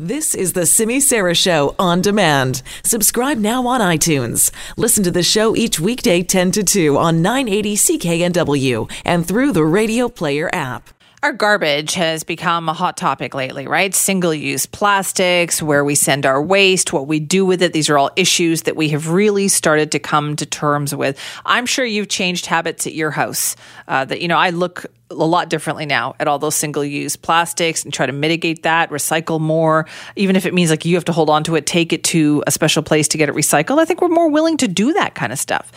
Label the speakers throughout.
Speaker 1: This is the Simi Sara Show on demand. Subscribe now on iTunes. Listen to the show each weekday 10 to 2 on 980 CKNW and through the Radio Player app.
Speaker 2: Our garbage has become a hot topic lately, right? Single use plastics, where we send our waste, what we do with it. These are all issues that we have really started to come to terms with. I'm sure you've changed habits at your house. Uh, that, you know, I look a lot differently now at all those single use plastics and try to mitigate that, recycle more, even if it means like you have to hold on to it, take it to a special place to get it recycled. I think we're more willing to do that kind of stuff.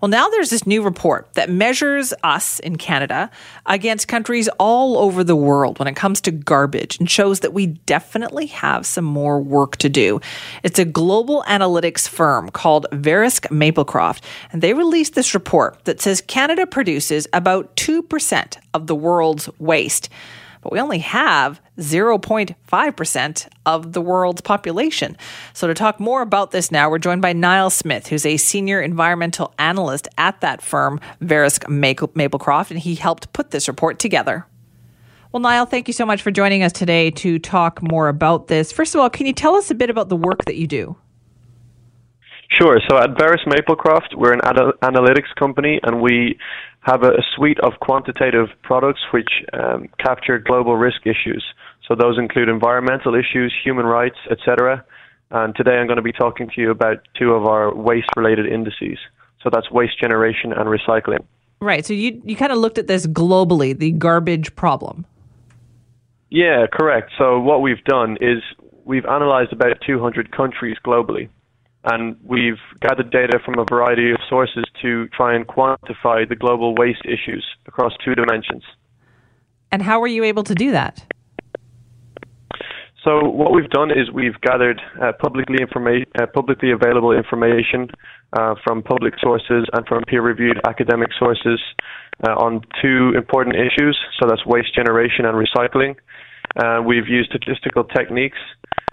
Speaker 2: Well, now there's this new report that measures us in Canada against countries all over the world when it comes to garbage and shows that we definitely have some more work to do. It's a global analytics firm called Verisk Maplecroft, and they released this report that says Canada produces about 2% of the world's waste but we only have 0.5% of the world's population. So, to talk more about this now, we're joined by Niall Smith, who's a senior environmental analyst at that firm, Verisk Maplecroft, and he helped put this report together. Well, Niall, thank you so much for joining us today to talk more about this. First of all, can you tell us a bit about the work that you do?
Speaker 3: Sure. So at Verisk Maplecroft, we're an ad- analytics company, and we have a, suite of quantitative products which um, capture global risk issues. So those include environmental issues, human rights, etc. And today I'm going to be talking to you about two of our waste-related indices. So that's waste generation and recycling.
Speaker 2: Right. So you you kind of looked at this globally, the garbage problem.
Speaker 3: Yeah, correct. So what we've done is we've analyzed about 200 countries globally and we've gathered data from a variety of sources to try and quantify the global waste issues across two dimensions.
Speaker 2: And how were you able to do that?
Speaker 3: So what we've done is we've gathered uh, publicly informa- uh, publicly available information uh, from public sources and from peer-reviewed academic sources uh, on two important issues. So that's waste generation and recycling. Uh, we've used statistical techniques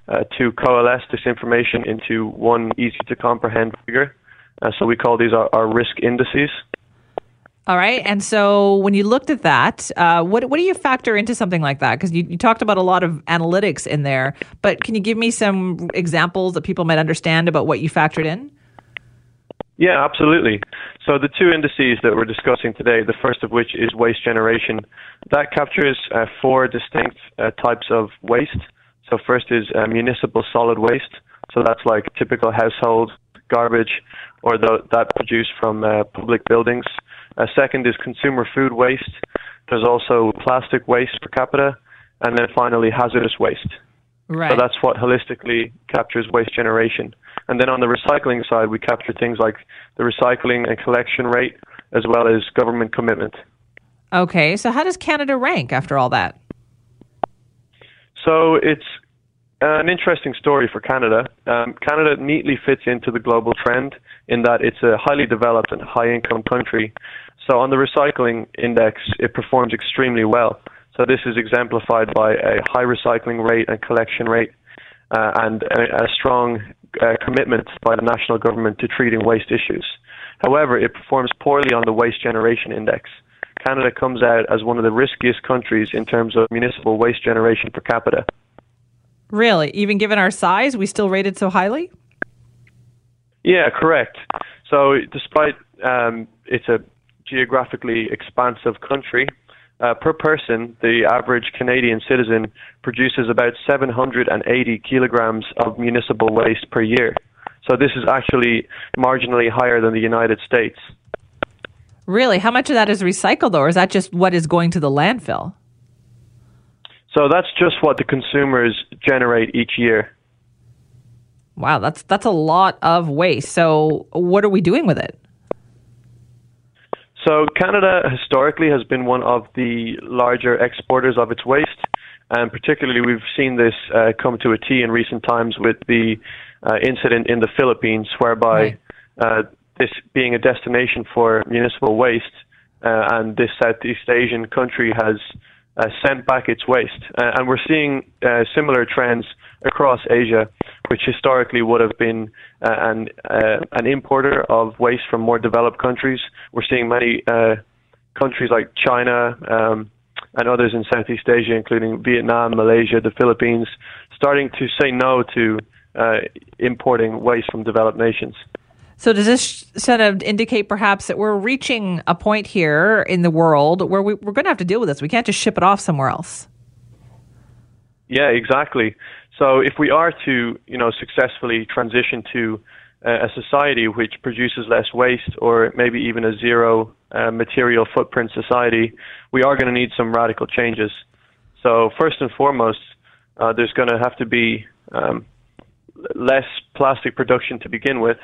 Speaker 3: uh, to coalesce this information into one easy to comprehend figure. Uh, so we call these our, our, risk indices.
Speaker 2: All right. And so when you looked at that, uh, what, what do you factor into something like that? Because you, you talked about a lot of analytics in there, but can you give me some examples that people might understand about what you factored in?
Speaker 3: Yeah, absolutely. So the two indices that we're discussing today, the first of which is waste generation, that captures uh, four distinct uh, types of waste. So first is uh, municipal solid waste. So that's like typical household garbage or the, that produced from uh, public buildings. Uh, second is consumer food waste. There's also plastic waste per capita, and then finally hazardous waste.
Speaker 2: Right.
Speaker 3: So that's what holistically captures waste generation. And then on the recycling side, we capture things like the recycling and collection rate, as well as government commitment.
Speaker 2: Okay, so how does Canada rank after all that?
Speaker 3: So it's an interesting story for Canada. Um, Canada neatly fits into the global trend in that it's a highly developed and high income country. So on the recycling index, it performs extremely well. So this is exemplified by a high recycling rate and collection rate, uh, and a, a strong uh, commitment by the national government to treating waste issues. However, it performs poorly on the waste generation index. Canada comes out as one of the riskiest countries in terms of municipal waste generation per capita.
Speaker 2: Really? Even given our size, we still rated so highly?
Speaker 3: Yeah, correct. So, despite um, it's a geographically expansive country, uh, per person, the average Canadian citizen produces about 780 kilograms of municipal waste per year. So, this is actually marginally higher than the United States.
Speaker 2: Really? How much of that is recycled, or is that just what is going to the landfill?
Speaker 3: So that's just what the consumers generate each year.
Speaker 2: Wow, that's that's a lot of waste. So what are we doing with it?
Speaker 3: So Canada historically has been one of the larger exporters of its waste. And particularly, we've seen this uh, come to a T in recent times with the uh, incident in the Philippines, whereby right. Uh, this being a destination for municipal waste, uh, and this Southeast Asian country has uh, sent back its waste. Uh, and we're seeing uh, similar trends across Asia, which historically would have been uh, an uh, an importer of waste from more developed countries. We're seeing many countries like China um, and others in Southeast Asia, including Vietnam, Malaysia, the Philippines, starting to say no to importing waste from developed nations.
Speaker 2: So does this sort of indicate perhaps that we're reaching a point here in the world where we, we're going to have to deal with this? We can't just ship it off somewhere else.
Speaker 3: Yeah, exactly. So if we are to, you know, successfully transition to uh, a society which produces less waste, or maybe even a zero uh, material footprint society, we are going to need some radical changes. So first and foremost, uh, there's going to have to be um, less plastic production to begin with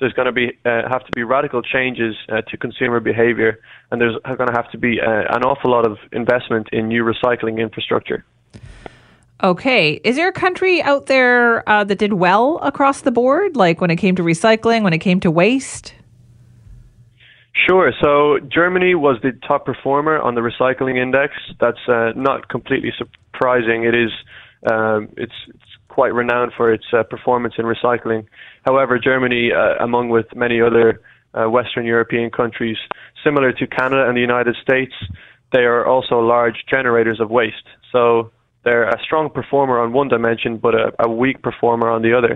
Speaker 3: there's going to be uh, have to be radical changes uh, to consumer behavior, and there's going to have to be uh, an awful lot of investment in new recycling infrastructure.
Speaker 2: Okay, is there a country out there uh, that did well across the board, like when it came to recycling, when it came to waste?
Speaker 3: Sure. So Germany was the top performer on the recycling index. That's uh, not completely surprising. It is. Um, it's, it's quite renowned for its uh, performance in recycling. However, Germany, uh, among with many other uh, Western European countries, similar to Canada and the United States, they are also large generators of waste. So they're a strong performer on one dimension, but a, a weak performer on the other.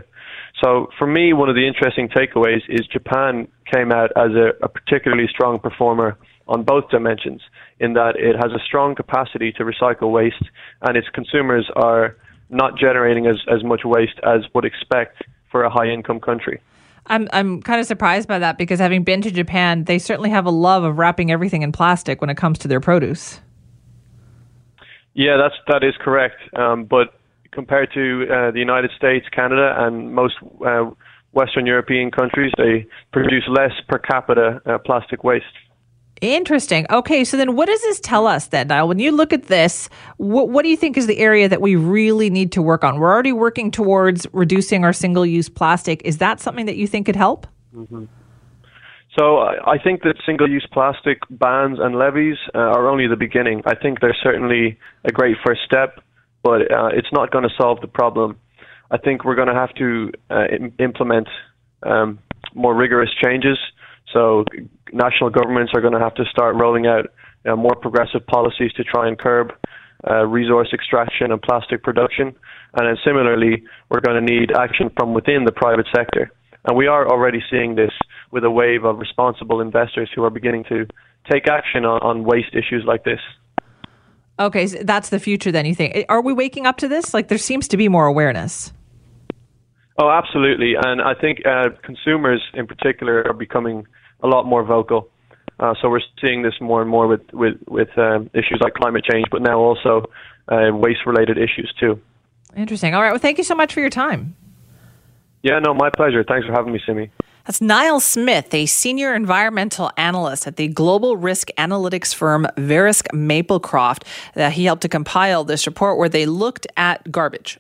Speaker 3: So for me, one of the interesting takeaways is Japan came out as a, a particularly strong performer on both dimensions, in that it has a strong capacity to recycle waste, and its consumers are not generating as, as much waste as would expect for a high income country.
Speaker 2: I'm I'm kind of surprised by that because having been to Japan, they certainly have a love of wrapping everything in plastic when it comes to their produce.
Speaker 3: Yeah, that's that is correct. Um, but compared to uh, the United States, Canada, and most uh, Western European countries, they produce less per capita uh, plastic waste.
Speaker 2: Interesting. Okay, so then what does this tell us then, Niall? When you look at this, what, what do you think is the area that we really need to work on? We're already working towards reducing our single use plastic. Is that something that you think could help?
Speaker 3: Mm-hmm. So I think that single-use plastic bans and levies uh, are only the beginning. I think they're certainly a great first step, but uh, it's not going to solve the problem. I think we're going to have to uh, Im- implement um, more rigorous changes. So national governments are going to have to start rolling out you know, more progressive policies to try and curb uh, resource extraction and plastic production. And then similarly, we're going to need action from within the private sector. And we are already seeing this with a wave of responsible investors who are beginning to take action on, on waste issues like this.
Speaker 2: Okay, so that's the future then, you think. Are we waking up to this? Like, there seems to be more awareness.
Speaker 3: Oh, absolutely. And I think uh, consumers in particular are becoming a lot more vocal. Uh, so we're seeing this more and more with with with um, issues like climate change, but now also uh, waste-related issues too.
Speaker 2: Interesting. All right. Well, thank you so much for your time.
Speaker 3: Yeah, no, my pleasure. Thanks for having me, Simi.
Speaker 2: That's Niall Smith, a senior environmental analyst at the global risk analytics firm Verisk Maplecroft. Uh, he helped to compile this report where they looked at garbage